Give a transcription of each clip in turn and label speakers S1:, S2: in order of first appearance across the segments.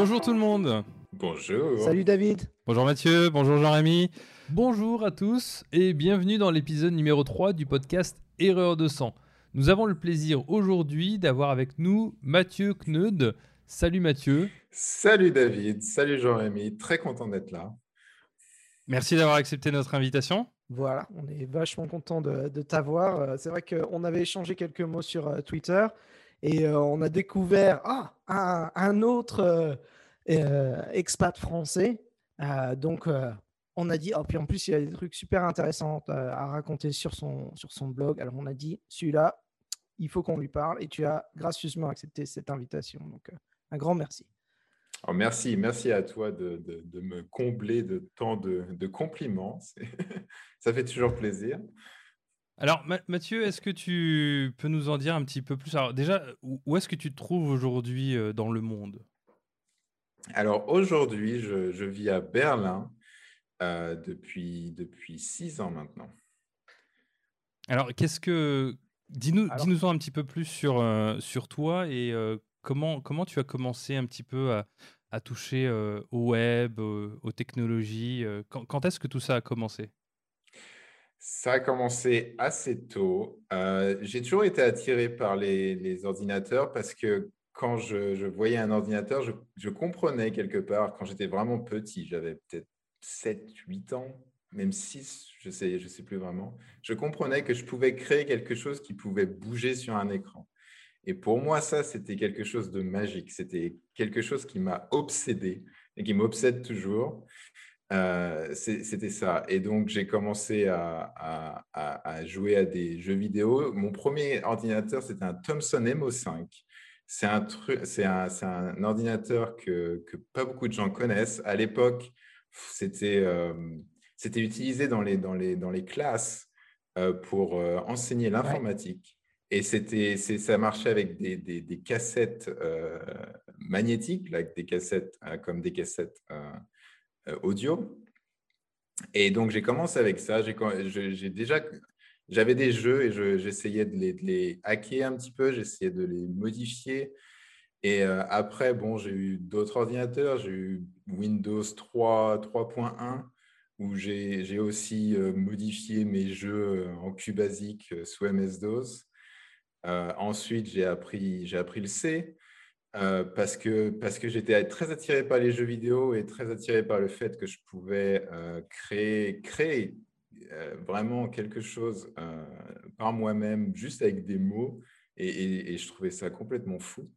S1: Bonjour tout le monde.
S2: Bonjour.
S3: Salut David.
S1: Bonjour Mathieu, bonjour Jean-Rémy. Bonjour à tous et bienvenue dans l'épisode numéro 3 du podcast Erreur de sang. Nous avons le plaisir aujourd'hui d'avoir avec nous Mathieu Kneud. Salut Mathieu.
S2: Salut David, salut Jean-Rémy, très content d'être là.
S1: Merci d'avoir accepté notre invitation.
S3: Voilà, on est vachement content de, t'avoir. Euh, c'est vrai qu'on avait échangé quelques mots sur euh, Twitter et euh, on a découvert ah, un, autre expat français. donc, on a dit, oh, puis en plus, il y a des trucs super intéressants à raconter sur son, sur son blog. Alors, on a dit, celui-là, il faut qu'on lui parle et tu as gracieusement accepté cette invitation. Donc, un grand merci.
S2: Oh, merci, merci à toi de, me combler de tant de, compliments. Ça fait toujours plaisir.
S1: Alors, Mathieu, est-ce que tu peux nous en dire un petit peu plus? Alors, déjà, où est-ce que tu te trouves aujourd'hui euh, dans le monde?
S2: Alors, aujourd'hui, je, vis à Berlin euh, depuis, depuis six ans maintenant.
S1: Alors, qu'est-ce que. Dis-nous dis un petit peu plus sur, euh, sur toi et comment, comment tu as commencé un petit peu à, à toucher au web, aux technologies Quand, quand est-ce que tout ça a commencé?
S2: Ça a commencé assez tôt. j'ai toujours été attiré par les, les, ordinateurs parce que quand je, voyais un ordinateur, je, comprenais quelque part, quand j'étais vraiment petit, j'avais peut-être 7, 8 ans, même 6, je ne sais, je sais plus vraiment, je comprenais que je pouvais créer quelque chose qui pouvait bouger sur un écran. Et pour moi, ça, c'était quelque chose de magique. C'était quelque chose qui m'a obsédé et qui m'obsède toujours. Euh, c'était ça. Et donc, j'ai commencé à, jouer à des jeux vidéo. Mon premier ordinateur, c'était un Thomson MO5. C'est un, un, un, ordinateur que, pas beaucoup de gens connaissent. À l'époque, c'était euh, utilisé dans les, dans, les, dans les classes euh, pour enseigner l'informatique. Et c'était, ça marchait avec des, des, cassettes euh, magnétiques, là, des cassettes euh, comme des cassettes euh, audio. Et donc j'ai commencé avec ça. J'ai, déjà, j'avais des jeux et j'essayais de les, de les, hacker un petit peu, j'essayais de les modifier. Et après, bon, j'ai eu d'autres ordinateurs. J'ai eu Windows 3, 3.1 où j'ai, aussi modifié mes jeux en QBasic sous MS-DOS. Euh, ensuite, j'ai appris, j'ai appris le C euh, parce que, parce que j'étais très attiré par les jeux vidéo et très attiré par le fait que je pouvais euh, créer, créer vraiment quelque chose par moi-même, juste avec des mots. Et, je trouvais ça complètement fou.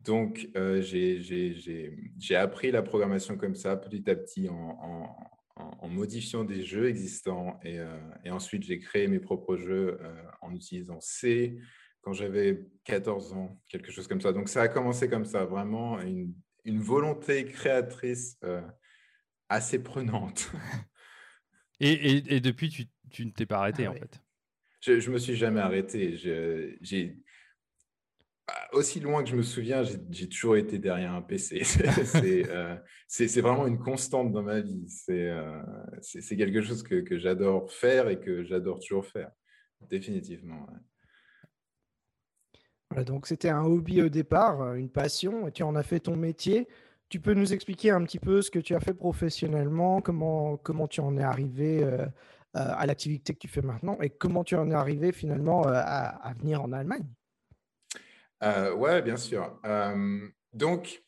S2: Donc, j'ai appris la programmation comme ça, petit à petit, en, modifiant des jeux existants. Et, et ensuite, j'ai créé mes propres jeux en utilisant C, quand j'avais 14 ans, quelque chose comme ça. Donc ça a commencé comme ça, vraiment une, une volonté créatrice euh, assez prenante.
S1: Et, et, depuis, tu, tu ne t'es pas arrêté ah en fait
S2: Je ne me suis jamais arrêté. J'ai bah, aussi loin que je me souviens, j'ai toujours été derrière un PC. Euh, c'est vraiment une constante dans ma vie. C'est euh, quelque chose que, que j'adore faire et que j'adore toujours faire, définitivement
S3: donc c'était un hobby au départ, une passion, et tu en as fait ton métier. Tu peux nous expliquer un petit peu ce que tu as fait professionnellement, comment, comment tu en es arrivé euh, euh, à l'activité que tu fais maintenant et comment tu en es arrivé finalement à, venir en Allemagne?
S2: Euh, Ouais, bien sûr. donc,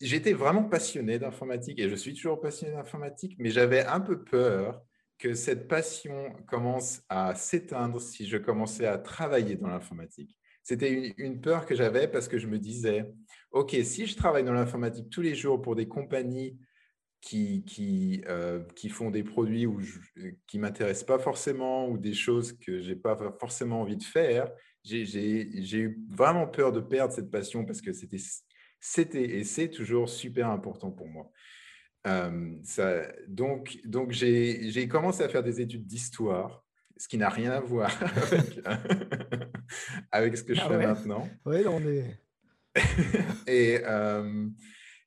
S2: j'étais vraiment passionné d'informatique et je suis toujours passionné d'informatique, mais j'avais un peu peur que cette passion commence à s'éteindre si je commençais à travailler dans l'informatique. C'était une, peur que j'avais parce que je me disais, OK, si je travaille dans l'informatique tous les jours pour des compagnies qui, qui, euh, qui font des produits ou qui ne m'intéressent pas forcément ou des choses que je n'ai pas forcément envie de faire, j'ai eu vraiment peur de perdre cette passion parce que c'était et c'est toujours super important pour moi. Euh, ça, donc, donc j'ai commencé à faire des études d'histoire ce qui n'a rien à voir avec, ce que je ah fais maintenant.
S3: Oui, on est.
S2: et, euh,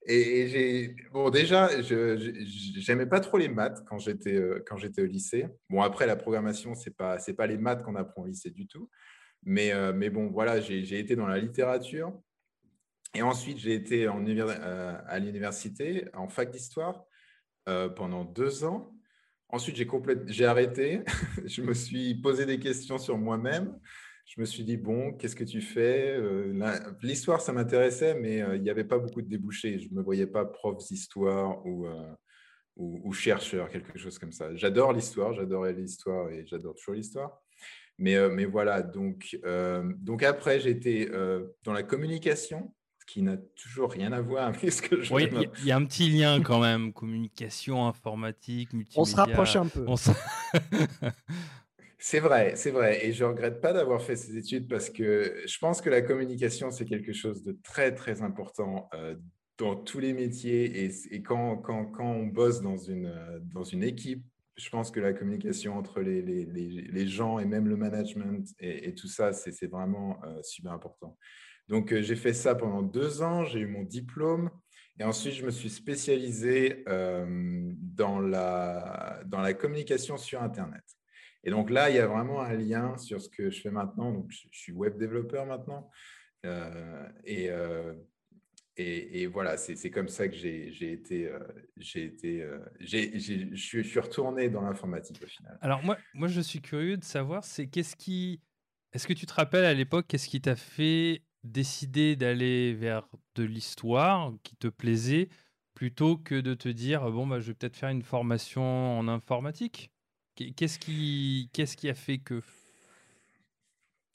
S2: et, j'ai. Bon, déjà, je n'aimais pas trop les maths quand j'étais euh, quand j'étais au lycée. Bon, après, la programmation, ce n'est pas, pas les maths qu'on apprend au lycée du tout. Mais, euh, mais bon, voilà, j'ai été dans la littérature. Et ensuite, j'ai été en, à l'université en fac d'histoire pendant deux ans. Ensuite, j'ai j'ai arrêté. je me suis posé des questions sur moi-même. Je me suis dit, bon, qu'est-ce que tu fais L'histoire, ça m'intéressait, mais il n'y avait pas beaucoup de débouchés. Je ne me voyais pas prof d'histoire ou, ou, chercheur, quelque chose comme ça. J'adore l'histoire, j'adorais l'histoire et j'adore toujours l'histoire. Mais, mais voilà, donc, donc après, j'étais dans la communication qui n'a toujours rien à voir avec ce que je
S1: Oui, il y, a un petit lien quand même, communication, informatique, multimédia.
S3: On se rapproche un peu.
S2: c'est vrai, c'est vrai. Et je ne regrette pas d'avoir fait ces études parce que je pense que la communication, c'est quelque chose de très, très important euh, dans tous les métiers. Et, quand, quand, on bosse dans une, euh, dans une équipe, je pense que la communication entre les, gens et même le management et, tout ça, c'est vraiment euh, super important. Donc, j'ai fait ça pendant deux ans, j'ai eu mon diplôme. Et ensuite, je me suis spécialisé dans la communication sur Internet. Et donc là, il y a vraiment un lien sur ce que je fais maintenant. Donc, je, suis web développeur maintenant. Euh, et, et, voilà, c'est comme ça que j'ai été, j'ai été je suis retourné dans l'informatique au final.
S1: Alors moi, moi, je suis curieux de savoir, c'est qu'est-ce qui, est-ce que tu te rappelles à l'époque, qu'est-ce qui t'a fait décider d'aller vers de l'histoire qui te plaisait plutôt que de te dire bon bah je vais peut-être faire une formation en informatique? Qu'est-ce qui qu'est-ce qui a fait que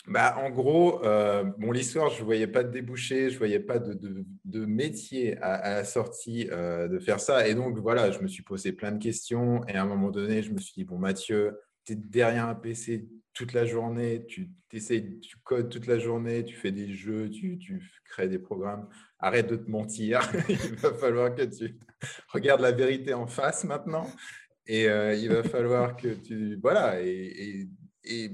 S2: bah, en gros, euh, bon, l'histoire, je ne voyais pas de débouché, je ne voyais pas de, métier à, la sortie euh, de faire ça. Et donc, voilà, je me suis posé plein de questions. Et à un moment donné, je me suis dit, bon, Mathieu, tu es derrière un PC toute la journée, tu tu codes toute la journée, tu fais des jeux, tu, crées des programmes. Arrête de te mentir. il va falloir que tu regardes la vérité en face maintenant. Et euh, il va falloir que tu. Voilà. Et, et,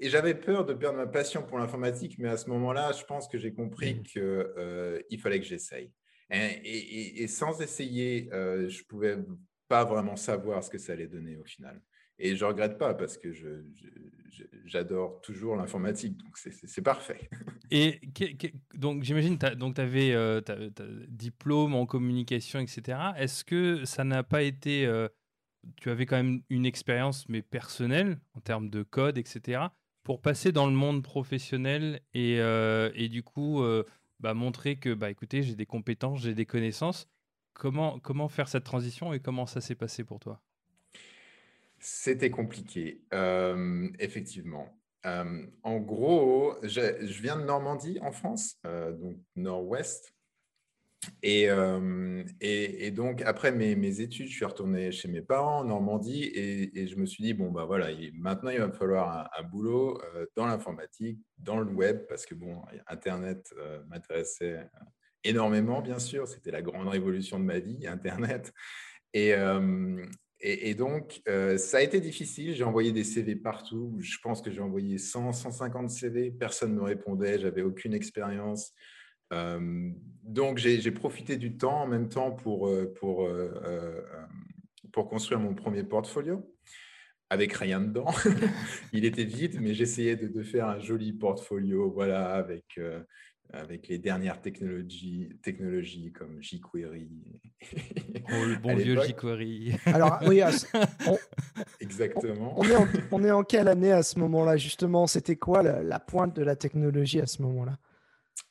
S2: et, j'avais peur de perdre ma passion pour l'informatique, mais à ce moment-là, je pense que j'ai compris mmh. qu'il euh, fallait que j'essaye. Et, sans essayer, euh, je ne pouvais pas vraiment savoir ce que ça allait donner au final. Et je ne regrette pas parce que j'adore toujours l'informatique, donc c'est parfait.
S1: Et donc j'imagine, donc tu avais euh, diplôme en communication, etc. Est-ce que ça n'a pas été... Euh, tu avais quand même une expérience, mais personnelle, en termes de code, etc., pour passer dans le monde professionnel et, euh, du coup euh, bah, montrer que, bah, écoutez, j'ai des compétences, j'ai des connaissances. Comment, comment faire cette transition et comment ça s'est passé pour toi?
S2: C'était compliqué, euh, effectivement. En gros, je, viens de Normandie, en France, donc nord-ouest. Et, et, donc, après mes, études, je suis retourné chez mes parents en Normandie et, je me suis dit, bon, bah voilà, maintenant il va me falloir un, boulot dans l'informatique, dans le web, parce que, bon, Internet m'intéressait énormément, bien sûr. C'était la grande révolution de ma vie, Internet. Et, et, donc, euh, ça a été difficile. J'ai envoyé des CV partout. Je pense que j'ai envoyé 100, 150 CV. Personne ne me répondait. J'avais aucune expérience. Euh, donc, j'ai profité du temps en même temps pour, euh, pour, pour construire mon premier portfolio avec rien dedans. Il était vide, mais j'essayais de, de, faire un joli portfolio, voilà, avec avec les dernières technologies, technologies comme jQuery.
S1: Oh, le bon vieux jQuery.
S3: Alors, oui,
S2: exactement.
S3: On, est en, on, est en, quelle année à ce moment-là, justement? C'était quoi la, pointe de la technologie à ce moment-là?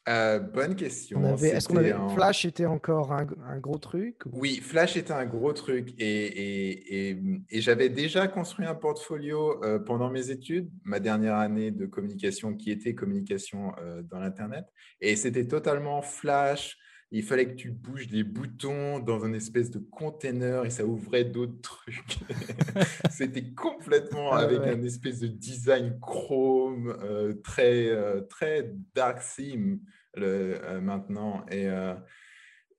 S2: Euh, bonne question.
S3: Est-ce qu'on avait Flash était encore un, gros truc
S2: Oui, Flash était un gros truc et, et, et, j'avais déjà construit un portfolio euh, pendant mes études, ma dernière année de communication qui était communication euh, dans l'Internet. Et c'était totalement Flash. Il fallait que tu bouges des boutons dans une espèce de container et ça ouvrait d'autres trucs. c'était complètement ah avec un espèce de design chrome très, très dark theme le, euh, maintenant. Et, euh,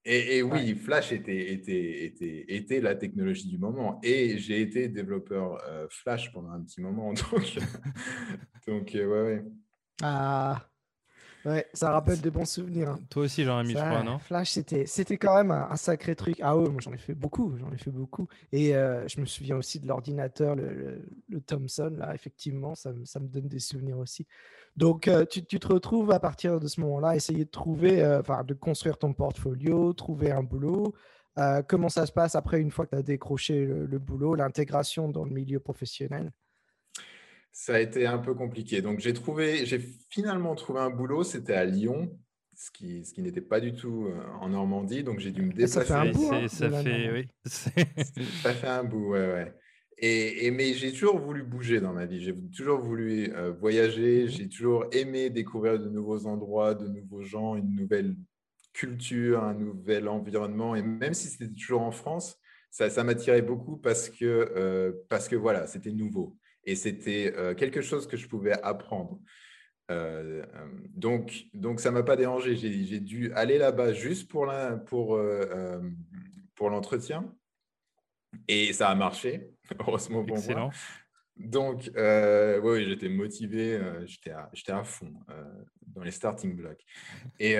S2: et, et, oui, Flash était, était, était, était, la technologie du moment. Et j'ai été développeur euh, Flash pendant un petit moment. Donc, donc ouais, ouais.
S3: Ah, Ouais, ça rappelle des bons souvenirs. Hein.
S1: Toi aussi, j'en ai mis, je crois, non?
S3: Flash, c'était, c'était quand même un, sacré truc. Ah ouais, moi j'en ai fait beaucoup, j'en ai fait beaucoup. Et euh, je me souviens aussi de l'ordinateur, le, le, Thomson, là, effectivement, ça, ça, me donne des souvenirs aussi. Donc, euh, tu, tu, te retrouves à partir de ce moment-là, essayer de trouver, euh, enfin, de construire ton portfolio, trouver un boulot. comment ça se passe après, une fois que tu as décroché le boulot, l'intégration dans le milieu professionnel?
S2: Ça a été un peu compliqué. Donc, j'ai trouvé, j'ai finalement trouvé un boulot, c'était à Lyon, ce qui, ce qui n'était pas du tout euh, en Normandie. Donc, j'ai dû me déplacer. Ça
S3: fait un bout. Hein,
S1: ça, fait, oui.
S2: ça fait un bout, ouais, ouais. Et, mais j'ai toujours voulu bouger dans ma vie. J'ai toujours voulu euh, voyager. Mhm. J'ai toujours aimé découvrir de nouveaux endroits, de nouveaux gens, une nouvelle culture, un nouvel environnement. Et même si c'était toujours en France, ça, ça m'attirait beaucoup parce que, euh, parce que voilà, c'était nouveau et c'était euh, quelque chose que je pouvais apprendre. Euh, euh, donc, donc, ça ne m'a pas dérangé. J'ai dû aller là-bas juste pour l'entretien. Pour et ça a marché, heureusement pour Excellent. moi. Donc, oui, j'étais motivé, j'étais à, à, fond dans les starting blocks. Et,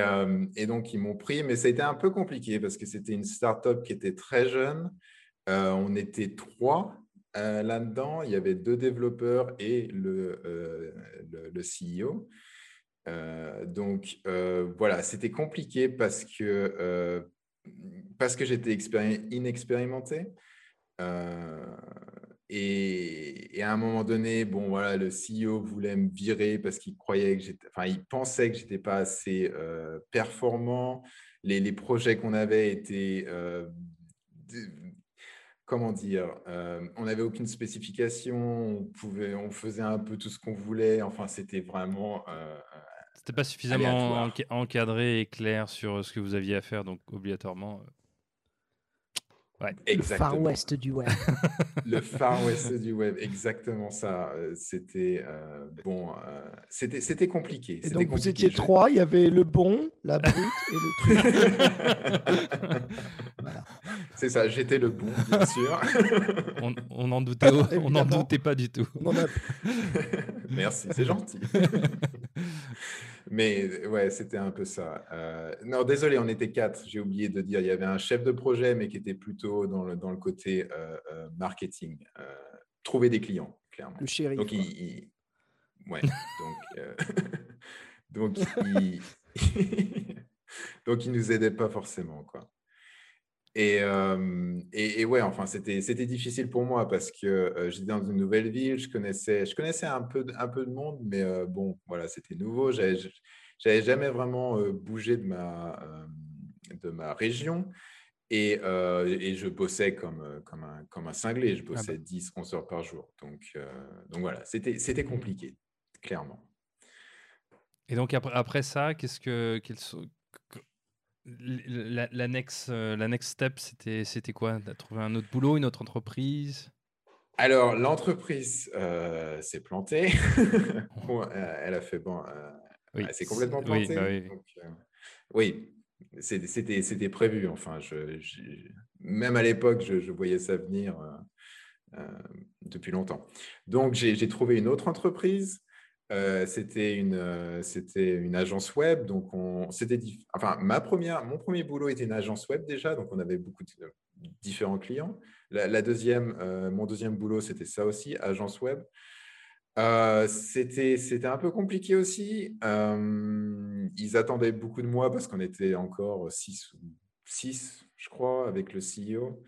S2: et donc, ils m'ont pris, mais ça a été un peu compliqué parce que c'était une startup qui était très jeune. on était trois euh, là-dedans, il y avait deux développeurs et le, euh, CEO. Euh, donc voilà, c'était compliqué parce que, parce que j'étais inexpérimenté. Et, à un moment donné, bon voilà, le CEO voulait me virer parce qu'il croyait que j'étais, enfin, il pensait que j'étais pas assez performant. Les projets qu'on avait étaient comment dire, euh, on n'avait aucune spécification, on, pouvait, on faisait un peu tout ce qu'on voulait. Enfin, c'était vraiment. Euh,
S1: c'était pas suffisamment encadré et clair sur ce que vous aviez à faire, donc obligatoirement. Euh,
S3: le Far West du web.
S2: le Far West du web, exactement ça. Euh, c'était euh, bon, euh, c'était c'était compliqué.
S3: Et donc vous étiez trois, il y avait le bon, la brute et le truc.
S2: C'est ça, j'étais le bon, bien sûr.
S1: on n'en doutait, on en doutait pas du tout.
S2: Merci, c'est gentil. Mais ouais, c'était un peu ça. Euh, non, désolé, on était quatre. J'ai oublié de dire. Il y avait un chef de projet, mais qui était plutôt dans le, dans le côté euh, euh, marketing. trouver des clients, clairement.
S3: Le chéri.
S2: Donc, il, Ouais, donc, donc, il... donc, il nous aidait pas forcément, quoi. Et, et, ouais, enfin, c'était difficile pour moi parce que j'étais dans une nouvelle ville, je connaissais, je connaissais un, peu, un peu de monde, mais bon, voilà, c'était nouveau. J'avais jamais vraiment bougé de ma, de ma région. Et, et, je bossais comme, comme, un, comme un cinglé, je ah bossais 10, bah. 11 heures par jour. Donc, donc voilà, c'était compliqué, clairement.
S1: Et donc après, après ça, qu'est-ce que, la, la, next, euh, la next step, c'était, quoi? Tu trouvé un autre boulot, une autre entreprise?
S2: Alors, l'entreprise euh, s'est plantée. Euh, elle a fait bon. oui. Elle s'est complètement plantée. Oui, bah oui. c'était, c'était prévu. Enfin, je, même à l'époque, je, je, voyais ça venir depuis longtemps. Donc, j'ai trouvé une autre entreprise. Euh, c'était une, euh, une agence web. Donc, enfin, ma première, mon premier boulot était une agence web déjà. Donc, on avait beaucoup de différents clients. La, deuxième, euh, mon deuxième boulot, c'était ça aussi, agence web. c'était, c'était un peu compliqué aussi. ils attendaient beaucoup de moi parce qu'on était encore 6 six, je crois, avec le CEO.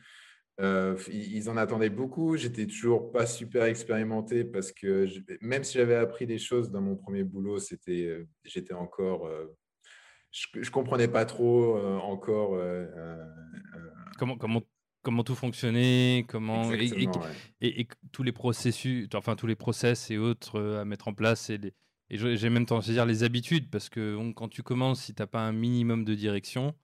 S2: Euh, ils en attendaient beaucoup. J'étais toujours pas super expérimenté parce que même si j'avais appris des choses dans mon premier boulot, c'était, euh, j'étais encore, euh, je, je, comprenais pas trop encore
S1: comment comment comment tout fonctionnait, comment et, et, tous les processus, enfin tous les process et autres à mettre en place et, j'ai même tendance à dire les habitudes parce que quand tu commences, si tu n'as pas un minimum de direction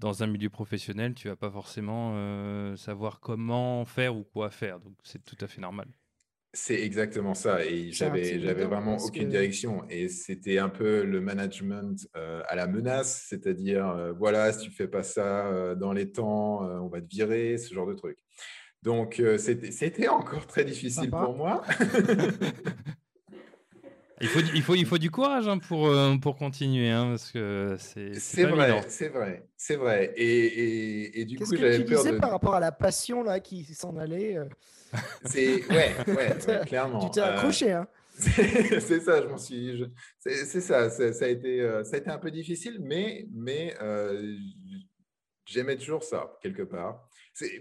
S1: dans un milieu professionnel, tu vas pas forcément euh, savoir comment faire ou quoi faire. Donc, c'est tout à fait normal.
S2: C'est exactement ça. Et j'avais, j'avais vraiment aucune direction. Et c'était un peu le management euh, à la menace, c'est-à-dire, euh, voilà, si tu fais pas ça dans les temps, on va te virer, ce genre de truc. Donc, c'était, c'était encore très difficile pour moi.
S1: Il faut, il faut, il faut du courage hein, pour, euh, pour continuer, hein, parce que c'est.
S2: C'est vrai, c'est vrai, c'est vrai. Et, et, et du coup,
S3: j'avais peur de. par rapport à la passion là qui s'en allait euh?
S2: C'est ouais, ouais, clairement.
S3: Tu t'es accroché, hein?
S2: c'est ça, je m'en suis. C'est ça, ça a été, ça a été un peu difficile, mais mais j'aimais toujours ça quelque part.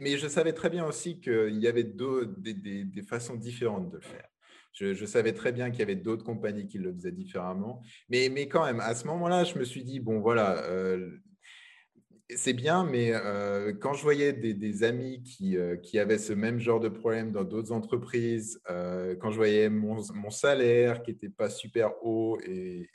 S2: Mais je savais très bien aussi qu'il y avait des, des, des, façons différentes de le faire. Je, savais très bien qu'il y avait d'autres compagnies qui le faisaient différemment. Mais, mais quand même, à ce moment-là, je me suis dit, bon, voilà, euh, c'est bien, mais euh, quand je voyais des, amis qui, euh, qui, avaient ce même genre de problème dans d'autres entreprises, quand je voyais mon, mon salaire qui n'était pas super haut et,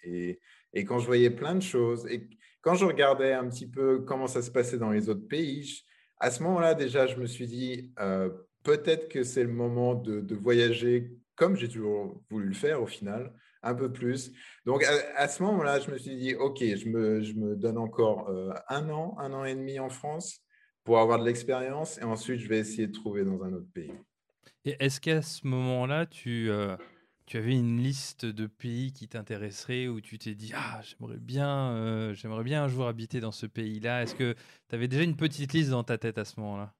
S2: et, quand je voyais plein de choses, et quand je regardais un petit peu comment ça se passait dans les autres pays, à ce moment-là, déjà, je me suis dit, peut-être que c'est le moment de, de voyager comme j'ai toujours voulu le faire au final, un peu plus. Donc à, ce moment-là, je me suis dit, OK, je me, donne encore euh, un an, un an et demi en France pour avoir de l'expérience et ensuite je vais essayer de trouver dans un autre pays.
S1: Et est-ce qu'à ce moment-là, tu, euh, avais une liste de pays qui t'intéresseraient où tu t'es dit, ah, j'aimerais bien, euh, j'aimerais bien un jour habiter dans ce pays-là Est-ce que tu avais déjà une petite liste dans ta tête à ce moment-là?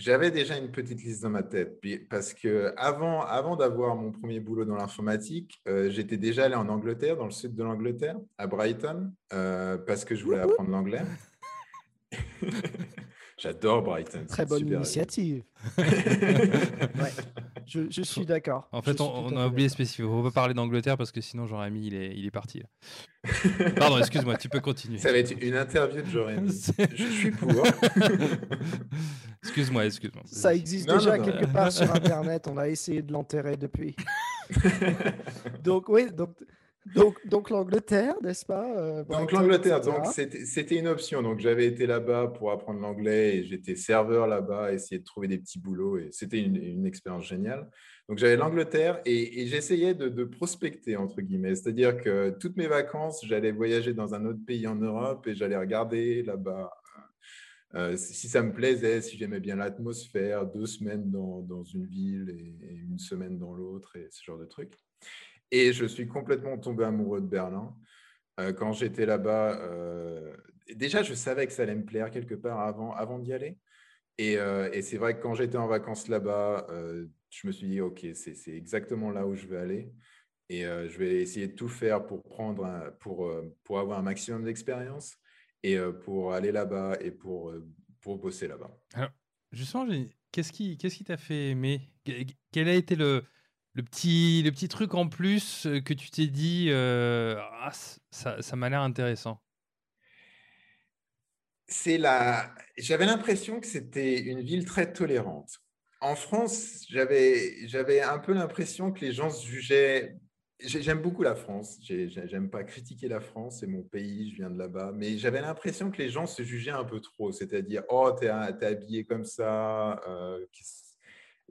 S2: J'avais déjà une petite liste dans ma tête parce que avant, avant d'avoir mon premier boulot dans l'informatique, euh, j'étais déjà allé en Angleterre, dans le sud de l'Angleterre, à Brighton, euh, parce que je voulais apprendre l'anglais. J'adore Brighton.
S3: Très bonne initiative. je, suis d'accord.
S1: En fait, on, a oublié spécifique. On ne va pas parler d'Angleterre parce que sinon, Jean-Rémy, il est, il est parti. Pardon, excuse-moi, tu peux continuer.
S2: Ça va être une interview de Jean-Rémy. je suis pour.
S1: excuse-moi, excuse-moi.
S3: Ça existe déjà quelque part sur Internet. On a essayé de l'enterrer depuis. donc, oui, donc donc, donc l'Angleterre, n'est-ce pas
S2: euh, Donc l'Angleterre, donc c'était une option. Donc j'avais été là-bas pour apprendre l'anglais et j'étais serveur là-bas, essayer de trouver des petits boulots et c'était une, expérience géniale. Donc j'avais l'Angleterre et, j'essayais de, prospecter entre guillemets, c'est-à-dire que toutes mes vacances, j'allais voyager dans un autre pays en Europe et j'allais regarder là-bas. Euh, si ça me plaisait, si j'aimais bien l'atmosphère, deux semaines dans, dans une ville et, et, une semaine dans l'autre et ce genre de trucs. Et je suis complètement tombé amoureux de Berlin. Euh, quand j'étais là-bas, euh, déjà, je savais que ça allait me plaire quelque part avant, avant d'y aller. Et, euh, c'est vrai que quand j'étais en vacances là-bas, je me suis dit, OK, c'est exactement là où je vais aller. Et je vais essayer de tout faire pour, prendre pour, pour avoir un maximum d'expérience et pour aller là-bas et pour, pour bosser là-bas.
S1: Alors, justement, qu'est-ce qui t'a qui fait aimer? Quel a été le, le petit, le petit truc en plus euh, que tu t'es dit, euh, ah, ça, m'a l'air intéressant
S2: C'est la... J'avais l'impression que c'était une ville très tolérante. En France, j'avais, j'avais un peu l'impression que les gens se jugeaient. J'aime beaucoup la France. J'aime pas critiquer la France, c'est mon pays, je viens de là-bas. Mais j'avais l'impression que les gens se jugeaient un peu trop. C'est-à-dire, oh, t'es, es habillé comme ça. Euh,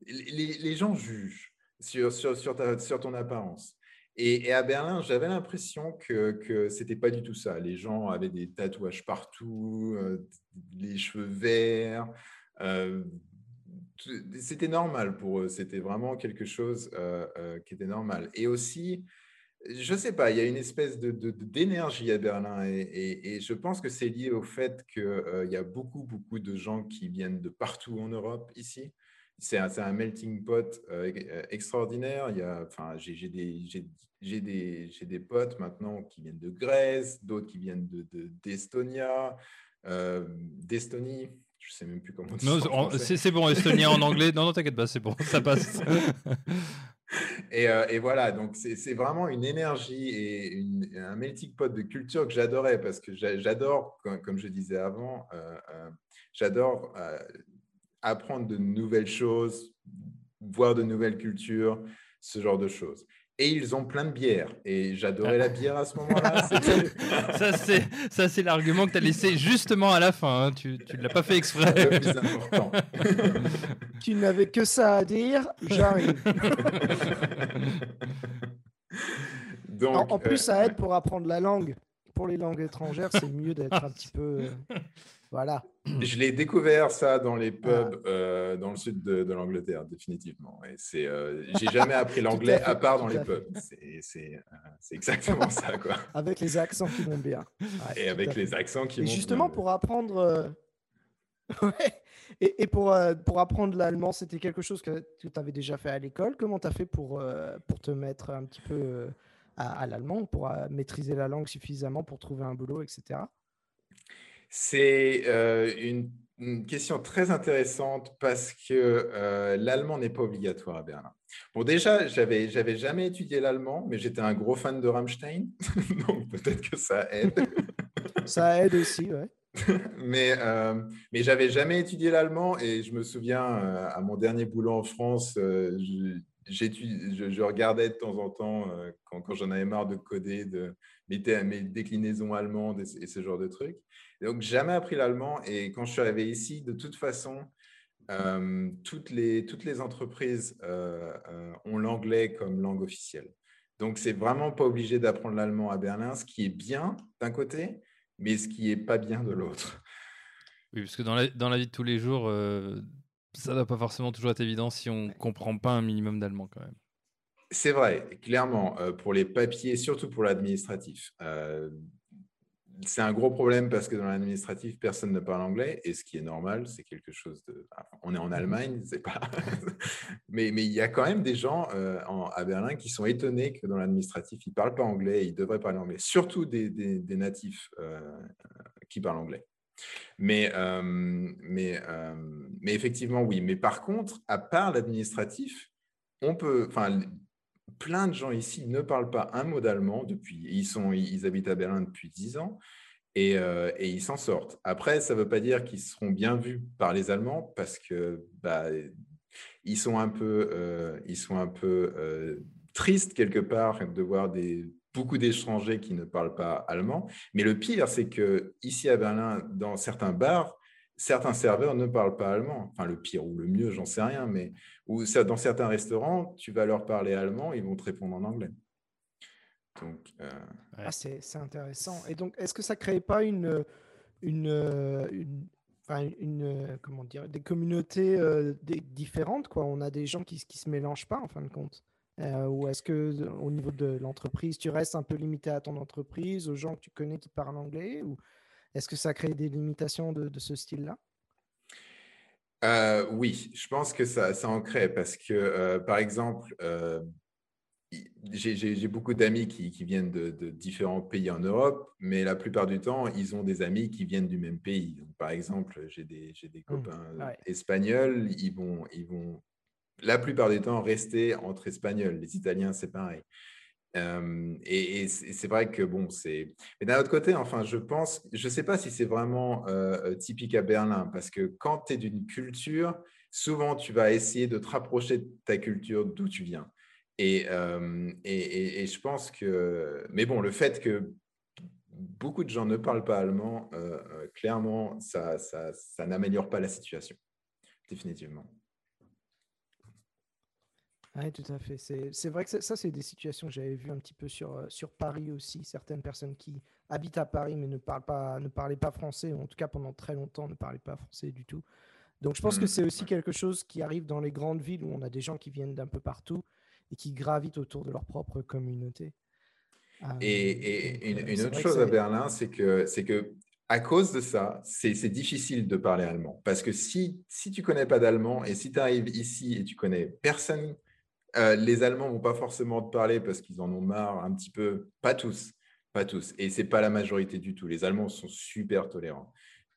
S2: les gens jugent sur, sur, sur, ton apparence. Et, à Berlin, j'avais l'impression que, ce n'était pas du tout ça. Les gens avaient des tatouages partout, euh, les cheveux verts. Euh, c'était normal pour eux. C'était vraiment quelque chose euh, qui était normal. Et aussi, je ne sais pas, il y a une espèce d'énergie de, à Berlin. Et, je pense que c'est lié au fait qu'il y a beaucoup, beaucoup de gens qui viennent de partout en Europe ici c'est un, melting pot euh, euh, extraordinaire. Il y a, enfin, j'ai des, des, des, potes maintenant qui viennent de Grèce, d'autres qui viennent d'Estonia, de, euh, d'Estonie. Je sais même plus comment.
S1: C'est bon, Estonia en anglais. Non, non, t'inquiète pas, c'est bon, ça passe.
S2: et, et, voilà, donc c'est vraiment une énergie et un melting pot de culture que j'adorais parce que j'adore, comme, je disais avant, j'adore apprendre de nouvelles choses, voir de nouvelles cultures, ce genre de choses. Et ils ont plein de bières. Et j'adorais la bière à ce moment-là.
S1: ça, c'est l'argument que tu as laissé justement à la fin. Hein. Tu ne l'as pas fait exprès. Le plus important.
S3: tu n'avais que ça à dire. J'arrive. Donc, en, plus, ça aide pour apprendre la langue pour les langues étrangères, c'est mieux d'être un petit peu. voilà.
S2: Je l'ai découvert ça dans les pubs dans le sud de, l'Angleterre, définitivement. Et c'est, j'ai jamais appris l'anglais à, part dans les pubs. C'est, exactement ça, quoi.
S3: Avec les accents qui vont bien.
S2: et avec les accents qui
S3: et
S2: vont
S3: justement, pour apprendre. ouais. Et, pour, euh, pour apprendre l'allemand, c'était quelque chose que tu avais déjà fait à l'école. Comment tu as fait pour, euh, pour te mettre un petit peu euh, à, l'allemand, pour maîtriser la langue suffisamment pour trouver un boulot, etc.
S2: C'est une, question très intéressante parce que l'allemand n'est pas obligatoire à Berlin. Bon, déjà, j'avais, j'avais jamais étudié l'allemand, mais j'étais un gros fan de Rammstein, donc peut-être que ça aide.
S3: ça aide aussi, ouais.
S2: mais, euh, mais j'avais jamais étudié l'allemand et je me souviens euh, à mon dernier boulot en France, euh, je, je, regardais de temps en temps euh, quand, j'en avais marre de coder, de mes, mes déclinaisons allemandes et, ce genre de trucs. donc jamais appris l'allemand et quand je suis arrivé ici, de toute façon, toutes, les, toutes les entreprises ont l'anglais comme langue officielle. Donc, c'est vraiment pas obligé d'apprendre l'allemand à Berlin, ce qui est bien d'un côté, mais ce qui est pas bien de l'autre.
S1: Oui, parce que dans la, vie de tous les jours, euh, ça ne doit pas forcément toujours être évident si on ne comprend pas un minimum d'allemand quand même.
S2: C'est vrai, clairement, euh, pour les papiers, surtout pour l'administratif. Euh, c'est un gros problème parce que dans l'administratif, personne ne parle anglais, et ce qui est normal, c'est quelque chose de. on est en Allemagne, c'est pas. mais, mais il y a quand même des gens euh, à Berlin qui sont étonnés que dans l'administratif, ils ne parlent pas anglais, et ils devraient parler anglais, surtout des, des, natifs euh, qui parlent anglais. Mais, mais, mais effectivement, oui. Mais par contre, à part l'administratif, on peut. Enfin, plein de gens ici ne parlent pas un mot d'allemand depuis. Ils, sont, ils habitent à Berlin depuis 10 ans et, ils s'en sortent. Après, ça ne veut pas dire qu'ils seront bien vus par les Allemands parce que bah, ils sont un peu, ils sont un peu tristes quelque part de voir des, beaucoup d'étrangers qui ne parlent pas allemand. Mais le pire, c'est que ici à Berlin, dans certains bars, certains serveurs ne parlent pas allemand. Enfin, le pire ou le mieux, j'en sais rien, mais ou dans certains restaurants, tu vas leur parler allemand, ils vont te répondre en anglais.
S3: Donc, euh, ah, c'est intéressant. Et donc, est-ce que ça ne crée pas une, une, une, comment dire, des communautés euh, différentes quoi? On a des gens qui ne se mélangent pas, en fin de compte euh, Ou est-ce que au niveau de l'entreprise, tu restes un peu limité à ton entreprise, aux gens que tu connais qui parlent anglais ou est-ce que ça crée des limitations de, ce style-là?
S2: Euh, Oui, je pense que ça, ça en crée parce que, euh, par exemple, euh, j'ai beaucoup d'amis qui, viennent de, différents pays en Europe, mais la plupart du temps, ils ont des amis qui viennent du même pays. par exemple, j'ai des, des, mmh, copains espagnols, ils vont, ils vont la plupart du temps rester entre espagnols. Les Italiens, c'est pareil et, c'est vrai que bon, c'est. Mais d'un autre côté, enfin, je pense, je ne sais pas si c'est vraiment typique à Berlin, parce que quand tu es d'une culture, souvent tu vas essayer de te rapprocher de ta culture d'où tu viens. Et, et, et, je pense que. Mais bon, le fait que beaucoup de gens ne parlent pas allemand, clairement, ça, ça n'améliore pas la situation, définitivement.
S3: Oui, tout à fait. C'est vrai que ça, c'est des situations que j'avais vues un petit peu sur, euh, sur Paris aussi. Certaines personnes qui habitent à Paris mais ne, parlent pas, ne parlaient pas français, ou en tout cas pendant très longtemps ne parlaient pas français du tout. Donc je pense que mmh. c'est aussi quelque chose qui arrive dans les grandes villes où on a des gens qui viennent d'un peu partout et qui gravitent autour de leur propre communauté.
S2: et, euh, une, autre chose à Berlin, c'est que, que à cause de ça, c'est difficile de parler allemand. Parce que si, si tu connais pas d'allemand et si tu arrives ici et tu connais personne euh, les Allemands vont pas forcément te parler parce qu'ils en ont marre un petit peu. Pas tous, pas tous. Et c'est pas la majorité du tout. Les Allemands sont super tolérants.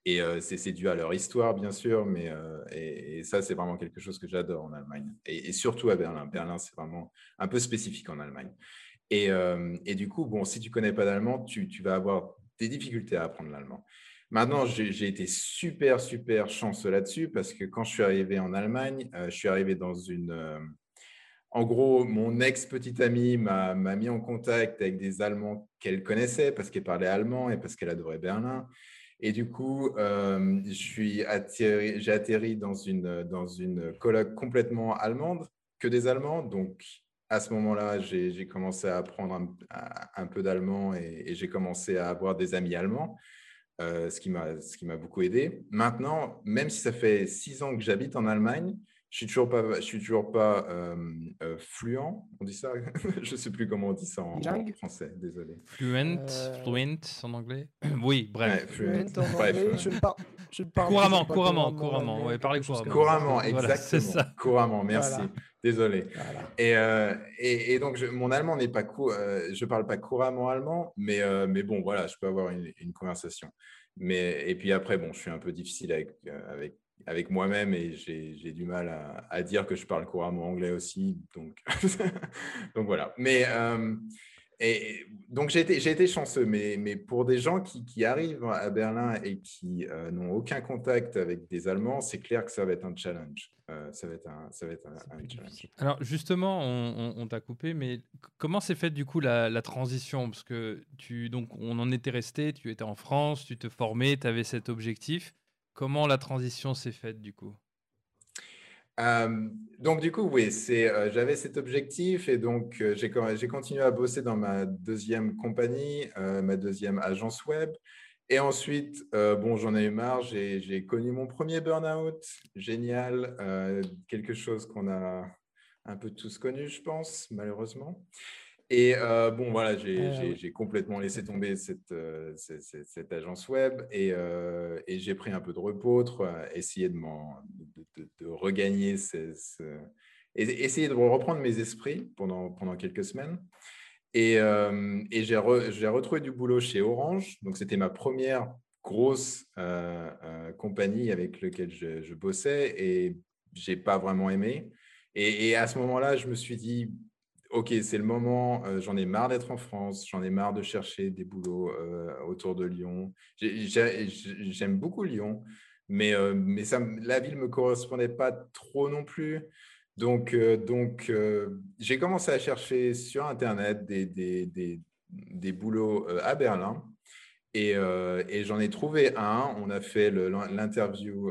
S2: Et euh, c'est dû à leur histoire, bien sûr, mais euh, et, ça, c'est vraiment quelque chose que j'adore en Allemagne. Et, surtout à Berlin. Berlin, c'est vraiment un peu spécifique en Allemagne. Et, et du coup, bon, si tu connais pas d'allemand, tu, tu, vas avoir des difficultés à apprendre l'allemand. Maintenant, j'ai été super, super chanceux là-dessus parce que quand je suis arrivé en Allemagne, je suis arrivé dans une en gros, mon ex-petite amie m'a mis en contact avec des Allemands qu'elle connaissait parce qu'elle parlait allemand et parce qu'elle adorait Berlin. Et du coup, euh, j'ai atterri dans une, dans une colloque complètement allemande, que des Allemands. Donc, à ce moment-là, j'ai commencé à apprendre un, peu d'allemand et, j'ai commencé à avoir des amis allemands, euh, ce qui m'a beaucoup aidé. Maintenant, même si ça fait six ans que j'habite en Allemagne, je suis toujours pas, je suis toujours pas euh, euh, fluent. On dit ça? Je sais plus comment on dit ça en, français. Désolé.
S1: Fluent, euh, fluent en anglais? oui, bref.
S3: fluent. en anglais. Je, ne parle, je parle
S1: couramment, couramment, couramment. Ouais, parlez couramment.
S2: Couramment, exactement. ça. Couramment. Merci. Désolé. Et, et, et, donc, je, mon allemand n'est pas court. je parle pas couramment allemand, mais mais bon, voilà, je peux avoir une, une conversation. Mais et puis après, bon, je suis un peu difficile avec avec avec moi-même et j'ai du mal à, dire que je parle couramment anglais aussi. Donc, donc voilà. Mais euh, et, donc j'ai été, été, chanceux, mais, mais, pour des gens qui, qui arrivent à Berlin et qui euh, n'ont aucun contact avec des Allemands, c'est clair que ça va être un challenge. Euh, ça va être un, ça va être un, challenge.
S1: Alors justement, on, t'a coupé, mais comment s'est faite du coup la, la, transition? Parce que tu, donc, on en était resté, tu étais en France, tu te formais, tu avais cet objectif. Comment la transition s'est faite du coup?
S2: Donc du coup, oui, c'est, j'avais cet objectif et donc j'ai, j'ai continué à bosser dans ma deuxième compagnie, ma deuxième agence web. Et ensuite, bon, j'en ai eu marre, j'ai, j'ai connu mon premier burn-out, génial, quelque chose qu'on a un peu tous connu, je pense, malheureusement. Et euh, bon, voilà, euh, j'ai complètement laissé tomber cette, euh, cette, agence web et, et j'ai pris un peu de repos, essayer de, de, de, regagner, essayer de reprendre mes esprits pendant, pendant quelques semaines. Et, et j'ai retrouvé du boulot chez Orange. Donc, c'était ma première grosse compagnie avec laquelle je, je bossais et j'ai pas vraiment aimé. Et, et à ce moment-là, je me suis dit, OK, c'est le moment, euh, j'en ai marre d'être en France, j'en ai marre de chercher des boulots euh, autour de Lyon. J'aime beaucoup Lyon, mais, euh, mais la ville ne me correspondait pas trop non plus. Donc, donc j'ai commencé à chercher sur Internet des, des, des, des boulots à Berlin. Et, et j'en ai trouvé un. On a fait l'interview,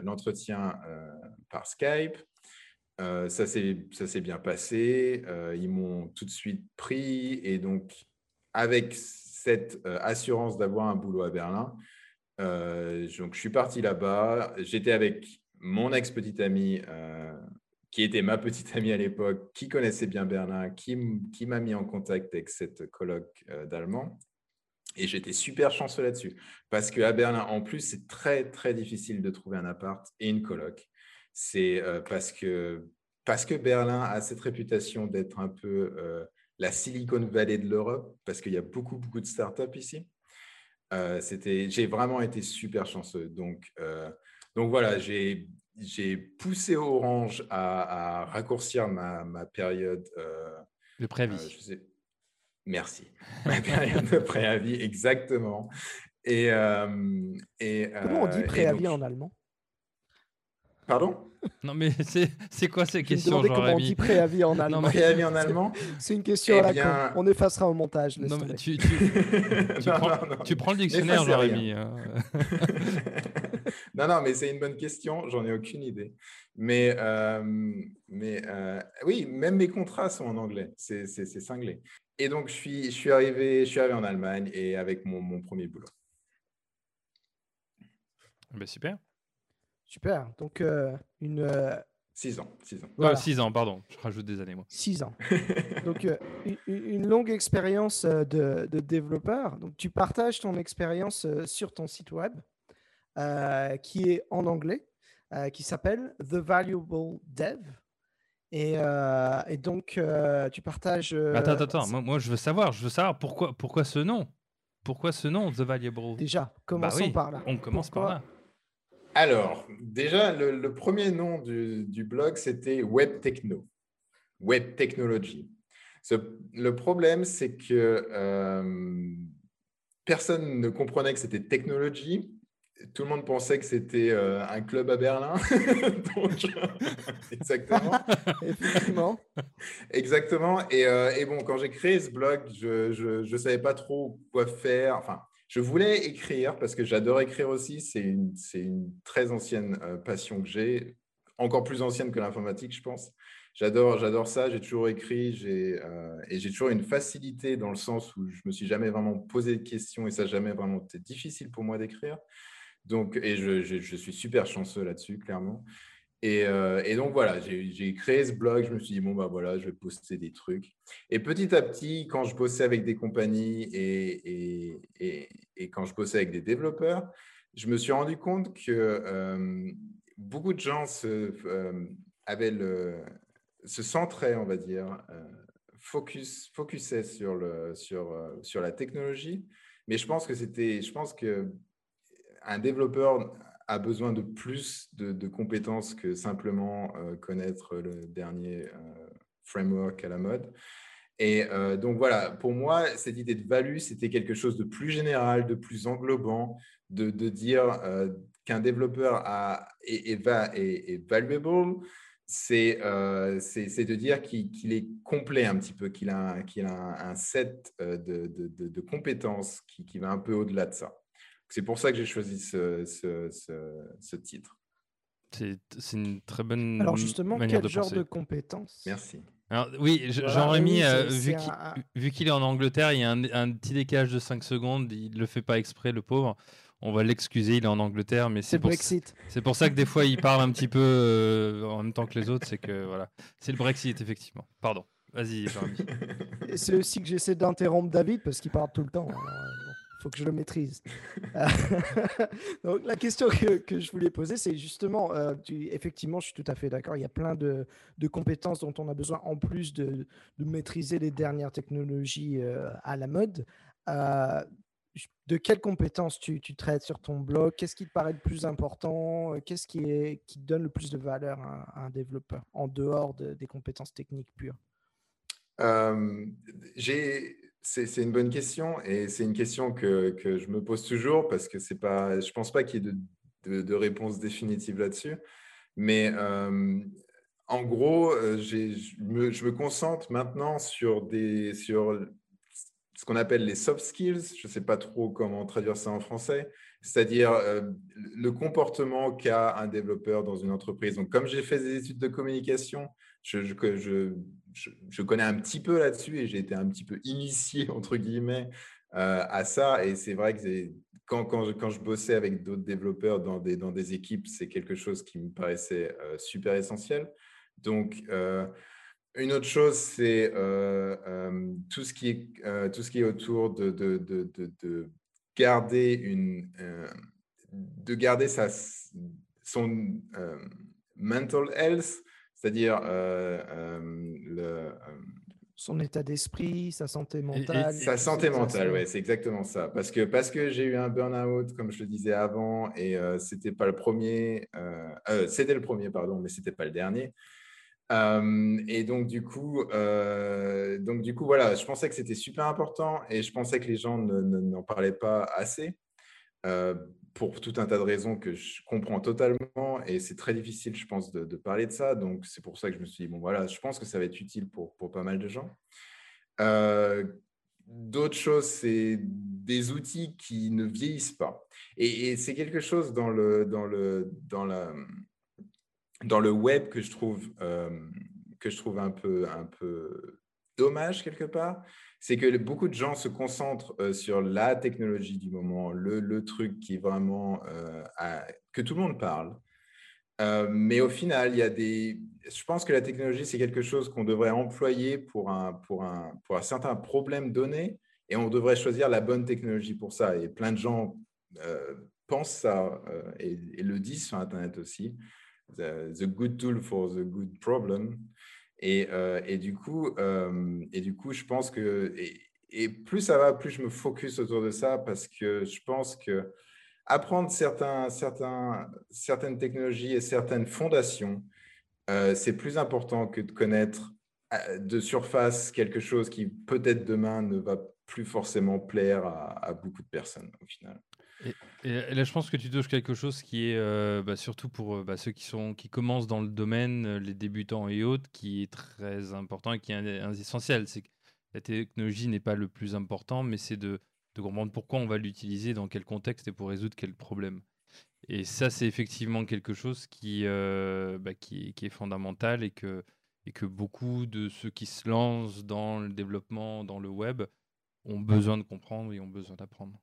S2: l'entretien par Skype. Euh, ça s'est bien passé. Euh, ils m'ont tout de suite pris. Et donc, avec cette euh, assurance d'avoir un boulot à Berlin, donc je suis parti là-bas. J'étais avec mon ex-petite amie, qui était ma petite amie à l'époque, qui connaissait bien Berlin, qui, m'a mis en contact avec cette colloque d'allemand. Et j'étais super chanceux là-dessus. Parce qu'à Berlin, en plus, c'est très, très difficile de trouver un appart et une coloc c'est euh, parce, que, parce que Berlin a cette réputation d'être un peu euh, la Silicon Valley de l'Europe, parce qu'il y a beaucoup, beaucoup de startups ici. Euh, j'ai vraiment été super chanceux. Donc, donc voilà, j'ai poussé Orange à, raccourcir ma, ma période.
S1: de préavis.
S2: Merci. Ma période de préavis, exactement. Et,
S3: et, Comment on dit préavis en allemand?
S2: Pardon
S1: Non, mais c'est quoi ces questions,
S3: comment on dit préavis en allemand.
S2: préavis en allemand
S3: C'est une question à la con. On effacera au montage.
S1: Non, mais tu, tu, tu, prends, tu, prends, le dictionnaire, Jérémy. Hein.
S2: non, non, mais c'est une bonne question. J'en ai aucune idée. Mais, euh, mais euh, oui, même mes contrats sont en anglais. C'est cinglé. Et donc, je suis, je, suis arrivé, je suis arrivé en Allemagne et avec mon, mon premier boulot.
S1: Ben, super.
S3: Super. Donc, euh, une. Euh,
S2: six ans. Six ans.
S1: Voilà. six ans, pardon. Je rajoute des années, moi.
S3: Six ans. Donc, euh, une, longue expérience de, de, développeur. Donc, tu partages ton expérience sur ton site web qui est en anglais, qui s'appelle The Valuable Dev. Et, et donc, tu partages.
S1: Attends, attends, attends. Moi, moi, je veux savoir. Je veux savoir pourquoi, pourquoi ce nom? Pourquoi ce nom, The Valuable?
S3: Déjà, commençons bah par là.
S1: On commence par là.
S2: Alors, déjà, le, premier nom du, blog, c'était Web Techno, Web Technology. le problème, c'est que euh, personne ne comprenait que c'était technologie. Tout le monde pensait que c'était euh, un club à Berlin. exactement.
S3: Effectivement.
S2: Exactement. Euh, et, bon, quand j'ai créé ce blog, je ne savais pas trop quoi faire. Enfin, je voulais écrire parce que j'adore écrire aussi. C'est une, très ancienne euh, passion que j'ai, encore plus ancienne que l'informatique, je pense. j'adore, j'adore ça. J'ai toujours écrit, j'ai et j'ai toujours une facilité dans le sens où je me suis jamais vraiment posé de questions et ça jamais vraiment été difficile pour moi d'écrire. Donc, et je, suis super chanceux là-dessus, clairement. Et, et, donc voilà, j'ai créé ce blog, je me suis dit, bon, bah voilà, je vais poster des trucs. Et petit à petit, quand je bossais avec des compagnies et, quand je bossais avec des développeurs, je me suis rendu compte que euh, beaucoup de gens se, euh, avaient se centraient, on va dire, euh, focus, focusaient sur, sur la technologie. Mais je pense que c'était, je pense que un développeur a besoin de plus de, compétences que simplement connaître le dernier framework à la mode. Et donc voilà, pour moi, cette idée de value, c'était quelque chose de plus général, de plus englobant, de, dire euh, qu'un développeur a, est, est, valuable, euh, c'est de dire qu'il est complet un petit peu, qu'il a, qu'il a un, set euh, de, de, compétences qui, qui, va un peu au-delà de ça. C'est pour ça que j'ai choisi ce, ce, ce, titre.
S1: C'est une très bonne
S3: Alors justement, quel genre de compétences
S2: Merci.
S1: Alors, oui, Jean-Rémy, vu qu'il est en Angleterre, il y a un, un, petit décalage de 5 secondes, il ne le fait pas exprès, le pauvre on va l'excuser, il est en Angleterre, mais c'est
S3: Brexit.
S1: C'est pour ça que des fois il parle un petit peu euh, en même temps que les autres, c'est que voilà, c'est le Brexit effectivement. Pardon. Vas-y,
S3: C'est aussi que j'essaie d'interrompre David parce qu'il parle tout le temps. Il faut que je le maîtrise. Donc, la question que, je voulais poser, c'est justement, euh, effectivement, je suis tout à fait d'accord, il y a plein de, compétences dont on a besoin en plus de, maîtriser les dernières technologies euh, à la mode. De quelles compétences tu, traites sur ton blog? Qu'est-ce qui te paraît le plus important? Euh, Qu'est-ce qui, est, donne le plus de valeur à, un développeur en dehors des compétences techniques pures?
S2: Euh, c'est une bonne question et c'est une question que, je me pose toujours parce que c'est pas, je pense pas qu'il y ait de, réponse définitive là-dessus. Mais euh, en gros, je me, je me, concentre maintenant sur, des, sur ce qu'on appelle les soft skills, je ne sais pas trop comment traduire ça en français, c'est-à-dire euh, le comportement qu'a un développeur dans une entreprise. Donc, comme j'ai fait des études de communication, je, connais un petit peu là-dessus et j'ai été un petit peu initié, entre guillemets, euh, à ça. Et c'est vrai que quand, je, bossais avec d'autres développeurs dans des, équipes, c'est quelque chose qui me paraissait euh, super essentiel. Donc, une autre chose, c'est tout, ce qui est, autour de garder, une, de garder sa, son mental health, c'est-à-dire le,
S3: son état d'esprit, sa santé mentale.
S2: sa santé mentale, oui, c'est exactement ça. Parce que, parce que j'ai eu un burn-out, comme je le disais avant, et c'était pas le premier, c'était le premier, pardon, mais c'était pas le dernier et donc du coup, donc du coup, voilà, je pensais que c'était super important et je pensais que les gens n'en parlaient pas assez pour tout un tas de raisons que je comprends totalement et c'est très difficile, je pense, de, parler de ça. Donc c'est pour ça que je me suis dit bon voilà, je pense que ça va être utile pour, pour pas mal de gens. D'autres choses, c'est des outils qui ne vieillissent pas. Et, et c'est quelque chose dans, le, dans, le, dans la, dans le web que je trouve, euh, que je trouve un, peu, un peu dommage quelque part, c'est que beaucoup de gens se concentrent euh, sur la technologie du moment, le, truc qui est vraiment euh, que tout le monde parle. mais au final, il y a des. Je pense que la technologie, c'est quelque chose qu'on devrait employer pour un, pour, un, pour un certain problème donné et on devrait choisir la bonne technologie pour ça. Et plein de gens pensent ça et, et, le disent sur Internet aussi the, good tool for the good problem. Et, euh, et, du coup, euh, et du coup, je pense que et, plus ça va, plus je me focus autour de ça parce que je pense que apprendre certains, certains, certaines technologies et certaines fondations, euh, c'est plus important que de connaître de surface quelque chose qui peut-être demain ne va plus forcément plaire à beaucoup de personnes au final.
S1: Là, je pense que tu touches quelque chose qui est euh, bah, surtout pour euh, bah, ceux qui, sont, qui commencent dans le domaine, euh, les débutants et autres, qui est très important et qui est essentiel. La technologie n'est pas le plus important, mais c'est de, comprendre pourquoi on va l'utiliser, dans quel contexte et pour résoudre quel problème. Et ça, c'est effectivement quelque chose qui, bah, est fondamental et et que beaucoup de ceux qui se lancent dans le développement, dans le web, ont besoin de comprendre et ont besoin d'apprendre.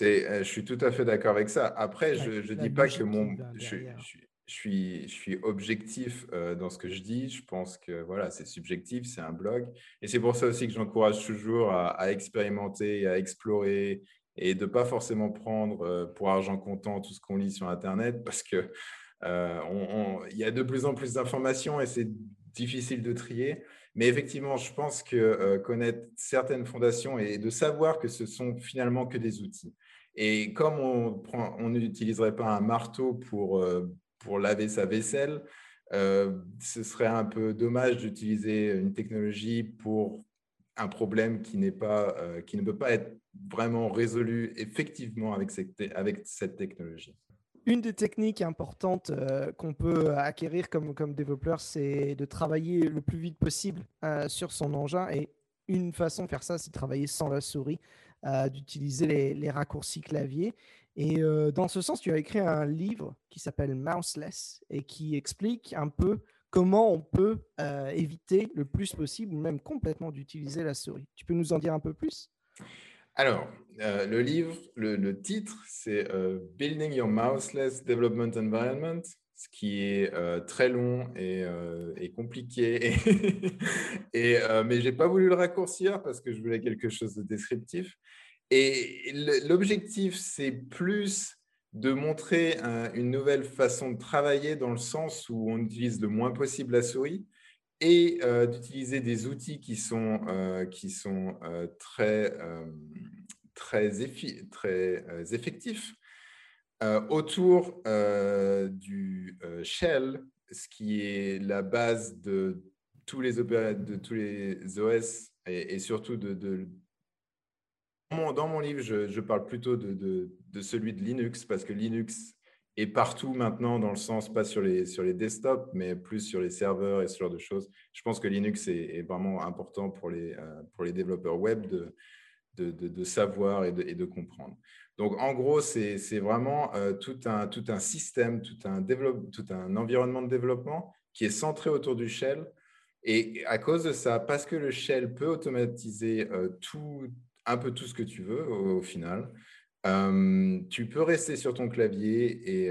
S2: Je suis tout à fait d'accord avec ça. Après, je ne dis pas que mon, je, suis, je suis objectif dans ce que je dis. Je pense que voilà, c'est subjectif, c'est un blog. Et c'est pour ça aussi que j'encourage toujours à, à, expérimenter, à explorer et de ne pas forcément prendre pour argent comptant tout ce qu'on lit sur Internet parce que il y a de plus en plus d'informations et c'est difficile de trier. Mais effectivement, je pense que connaître certaines fondations et de savoir que ce sont finalement que des outils. Et comme on n'utiliserait pas un marteau pour, pour laver sa vaisselle, ce serait un peu dommage d'utiliser une technologie pour un problème qui, pas, qui ne peut pas être vraiment résolu effectivement avec cette, avec cette technologie.
S3: Une des techniques importantes euh, qu'on peut acquérir comme, développeur, c'est de travailler le plus vite possible euh, sur son engin. Et une façon de faire ça, c'est de travailler sans la souris, euh, d'utiliser les, les, raccourcis clavier. Et dans ce sens, tu as écrit un livre qui s'appelle Mouseless et qui explique un peu comment on peut éviter le plus possible ou même complètement d'utiliser la souris. Tu peux nous en dire un peu plus?
S2: Alors, euh, le livre, le, titre, c'est euh, Building Your Mouseless Development Environment, ce qui est euh, très long et, compliqué. mais je n'ai pas voulu le raccourcir parce que je voulais quelque chose de descriptif. Et l'objectif, c'est plus de montrer une nouvelle façon de travailler dans le sens où on utilise le moins possible la souris et euh, d'utiliser des outils qui sont, euh, qui sont euh, très, très, très effectifs. Autour du shell, ce qui est la base de tous les, OS et, surtout de, dans mon livre, je, parle plutôt de, de, celui de Linux parce que Linux et partout maintenant, dans le sens, pas sur les, sur les desktops, mais plus sur les serveurs et ce genre de choses. Je pense que Linux est, vraiment important pour les, euh, pour les développeurs web de, de, de, savoir et de, de, comprendre. Donc, en gros, c'est vraiment euh, tout, un, tout un système, tout un, tout un environnement de développement qui est centré autour du shell. Et à cause de ça, parce que le shell peut automatiser euh, tout, un peu tout ce que tu veux au final, tu peux rester sur ton clavier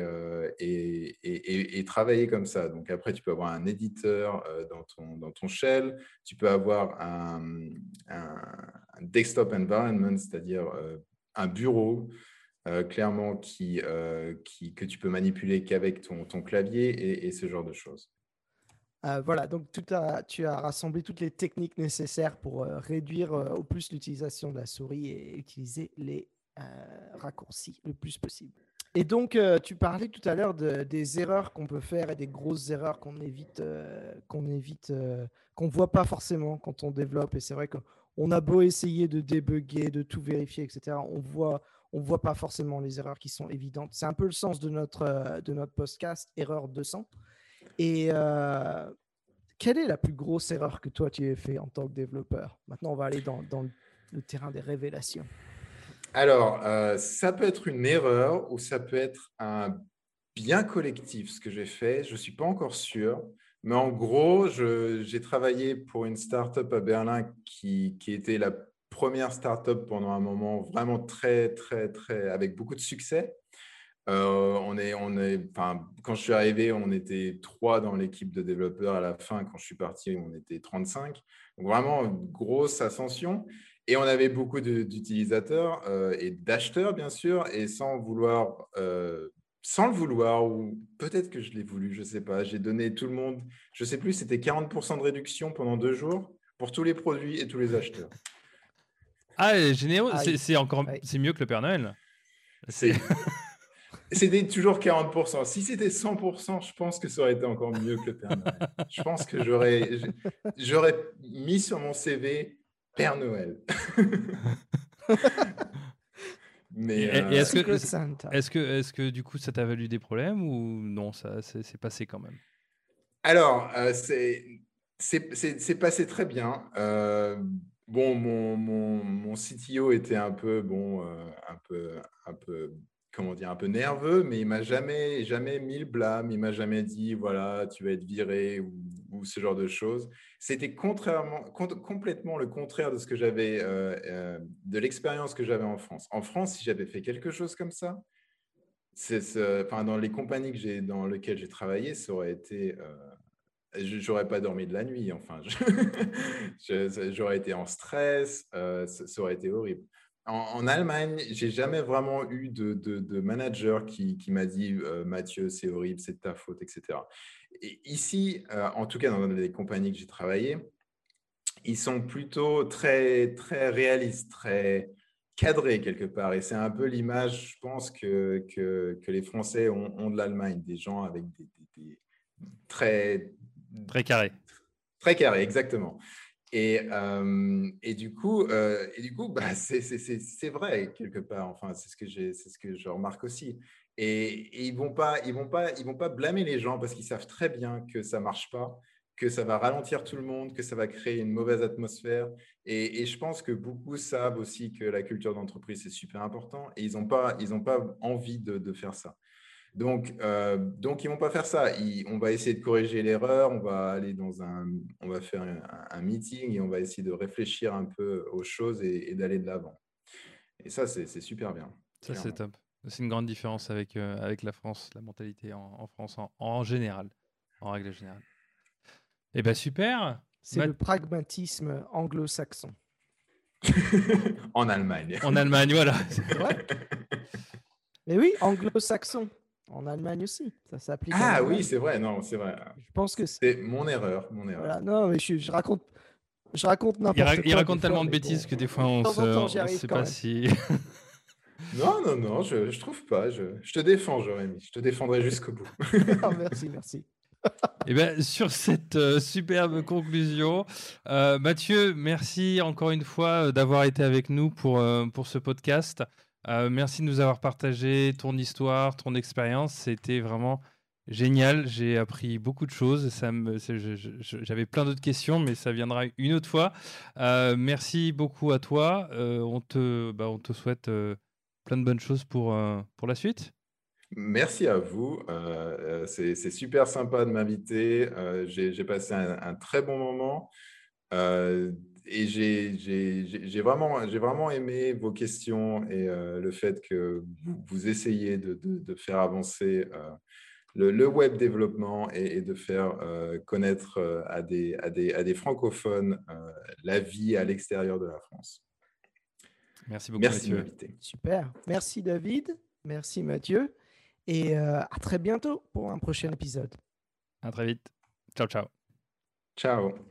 S2: et, travailler comme ça. Donc après, tu peux avoir un éditeur dans, ton, shell, tu peux avoir un, desktop environment, c'est-à-dire un bureau clairement qui, que tu peux manipuler qu'avec ton, clavier et, ce genre de choses.
S3: voilà, donc tu as rassemblé toutes les techniques nécessaires pour réduire au plus l'utilisation de la souris et utiliser les raccourci le plus possible. Et donc, euh, tu parlais tout à l'heure de, des erreurs qu'on peut faire et des grosses erreurs qu'on évite, euh, qu'on évite, qu'on voit pas forcément quand on développe. Et c'est vrai qu'on a beau essayer de débugger, de tout vérifier, etc. On voit, on voit pas forcément les erreurs qui sont évidentes. C'est un peu le sens de notre, de notre podcast Erreur 200. Et quelle est la plus grosse erreur que toi tu as fait en tant que développeur? Maintenant, on va aller dans, dans le terrain des révélations.
S2: Alors, euh, ça peut être une erreur ou ça peut être un bien collectif, ce que j'ai fait. Je ne suis pas encore sûr. Mais en gros, j'ai travaillé pour une startup à Berlin qui, était la première startup pendant un moment vraiment très, très, très, avec beaucoup de succès. Euh, on est, on est, enfin, quand je suis arrivé, on était trois dans l'équipe de développeurs. À la fin, quand je suis parti, on était 35. Donc vraiment, grosse ascension. Et on avait beaucoup d'utilisateurs euh, et d'acheteurs, bien sûr, et sans vouloir, euh, sans le vouloir, ou peut-être que je l'ai voulu, je ne sais pas, j'ai donné tout le monde, je ne sais plus, c'était 40% de réduction pendant deux jours pour tous les produits et tous les acheteurs.
S1: Ah, généreux, c'est encore, c'est mieux que le Père Noël.
S2: C'était toujours 40%. Si c'était 100%, je pense que ça aurait été encore mieux que le Père Noël. Je pense que j'aurais mis sur mon CV Père Noël.
S1: Mais est-ce que, est que, est que du coup ça t'a valu des problèmes ou non, ça c'est passé quand même?
S2: Alors, euh, c'est passé très bien. Euh, bon, mon, mon, mon, CTO était un peu, bon, euh, un peu, un peu comment dire, un peu nerveux, mais il m'a jamais, jamais mis le blâme. Il m'a jamais dit, voilà, tu vas être viré ou, ce genre de choses. C'était complètement le contraire de ce que j'avais, euh, euh, de l'expérience que j'avais en France. En France, si j'avais fait quelque chose comme ça, c'est, enfin, dans les compagnies que j'ai, dans lesquelles j'ai travaillé, ça aurait été, euh, j'aurais pas dormi de la nuit. Enfin, j'aurais été en stress. ça aurait été horrible en, Allemagne, j'ai jamais vraiment eu de, manager qui, m'a dit euh, Mathieu, c'est horrible, c'est de ta faute, etc. Et ici, euh, en tout cas dans les compagnies que j'ai travaillé, ils sont plutôt très, très réalistes, très cadrés quelque part. Et c'est un peu l'image, je pense, que, que, les Français ont, de l'Allemagne, des gens avec des, très...
S1: Très carrés.
S2: Très carrés, exactement. Et, et, du coup, euh, et du coup bah, c'est vrai quelque part. Enfin, c'est ce, que ce que je remarque aussi. Et, ils vont, pas, ils vont, pas, ils vont pas blâmer les gens parce qu'ils savent très bien que ça marche pas, que ça va ralentir tout le monde, que ça va créer une mauvaise atmosphère. Et, je pense que beaucoup savent aussi que la culture d'entreprise, c'est super important et ils n'ont pas, ils pas envie de, de faire ça. Donc, euh, donc ils vont pas faire ça. on va essayer de corriger l'erreur. On va aller dans un, on va faire un, meeting et on va essayer de réfléchir un peu aux choses et, d'aller de l'avant. Et ça, c'est super bien.
S1: Ça, c'est top. C'est une grande différence avec, euh, avec la France, la mentalité en, France en, général, en règle générale. Eh bien, super.
S3: C'est le pragmatisme anglo-saxon.
S2: en Allemagne.
S1: En Allemagne, voilà.
S3: Mais oui, anglo-saxon en Allemagne aussi. Ça s'applique.
S2: Ah oui, c'est vrai. Non, c'est vrai.
S3: Je pense que
S2: c'est mon erreur, mon erreur.
S3: Non, mais je, raconte, je raconte n'importe quoi.
S1: Il raconte tellement de bêtises que des fois on ne sait pas si.
S2: non, non, non, je, je trouve pas. Je, je, te défends, Jérémy. Je te défendrai jusqu'au bout.
S3: Ah, merci, merci.
S1: Et eh bien, sur cette euh, superbe conclusion, euh, Mathieu, merci encore une fois euh, d'avoir été avec nous pour, pour ce podcast. Euh, merci de nous avoir partagé ton histoire, ton expérience. C'était vraiment génial. J'ai appris beaucoup de choses. J'avais plein d'autres questions, mais ça viendra une autre fois. Euh, merci beaucoup à toi. Euh, on, te, bah, on te souhaite plein de bonnes choses pour, la suite.
S2: Merci à vous. c'est super sympa de m'inviter. J'ai passé un, très bon moment et j'ai vraiment, vraiment aimé vos questions et euh, le fait que vous, vous essayez de, de, faire avancer euh, le, web développement et, de faire euh, connaître à des, à, des, à, des, francophones la vie à l'extérieur de la France.
S1: Merci beaucoup.
S2: Merci
S1: de
S3: Super. Merci David. Merci Mathieu. Et à très bientôt pour un prochain épisode.
S1: À très vite. Ciao, ciao.
S2: Ciao.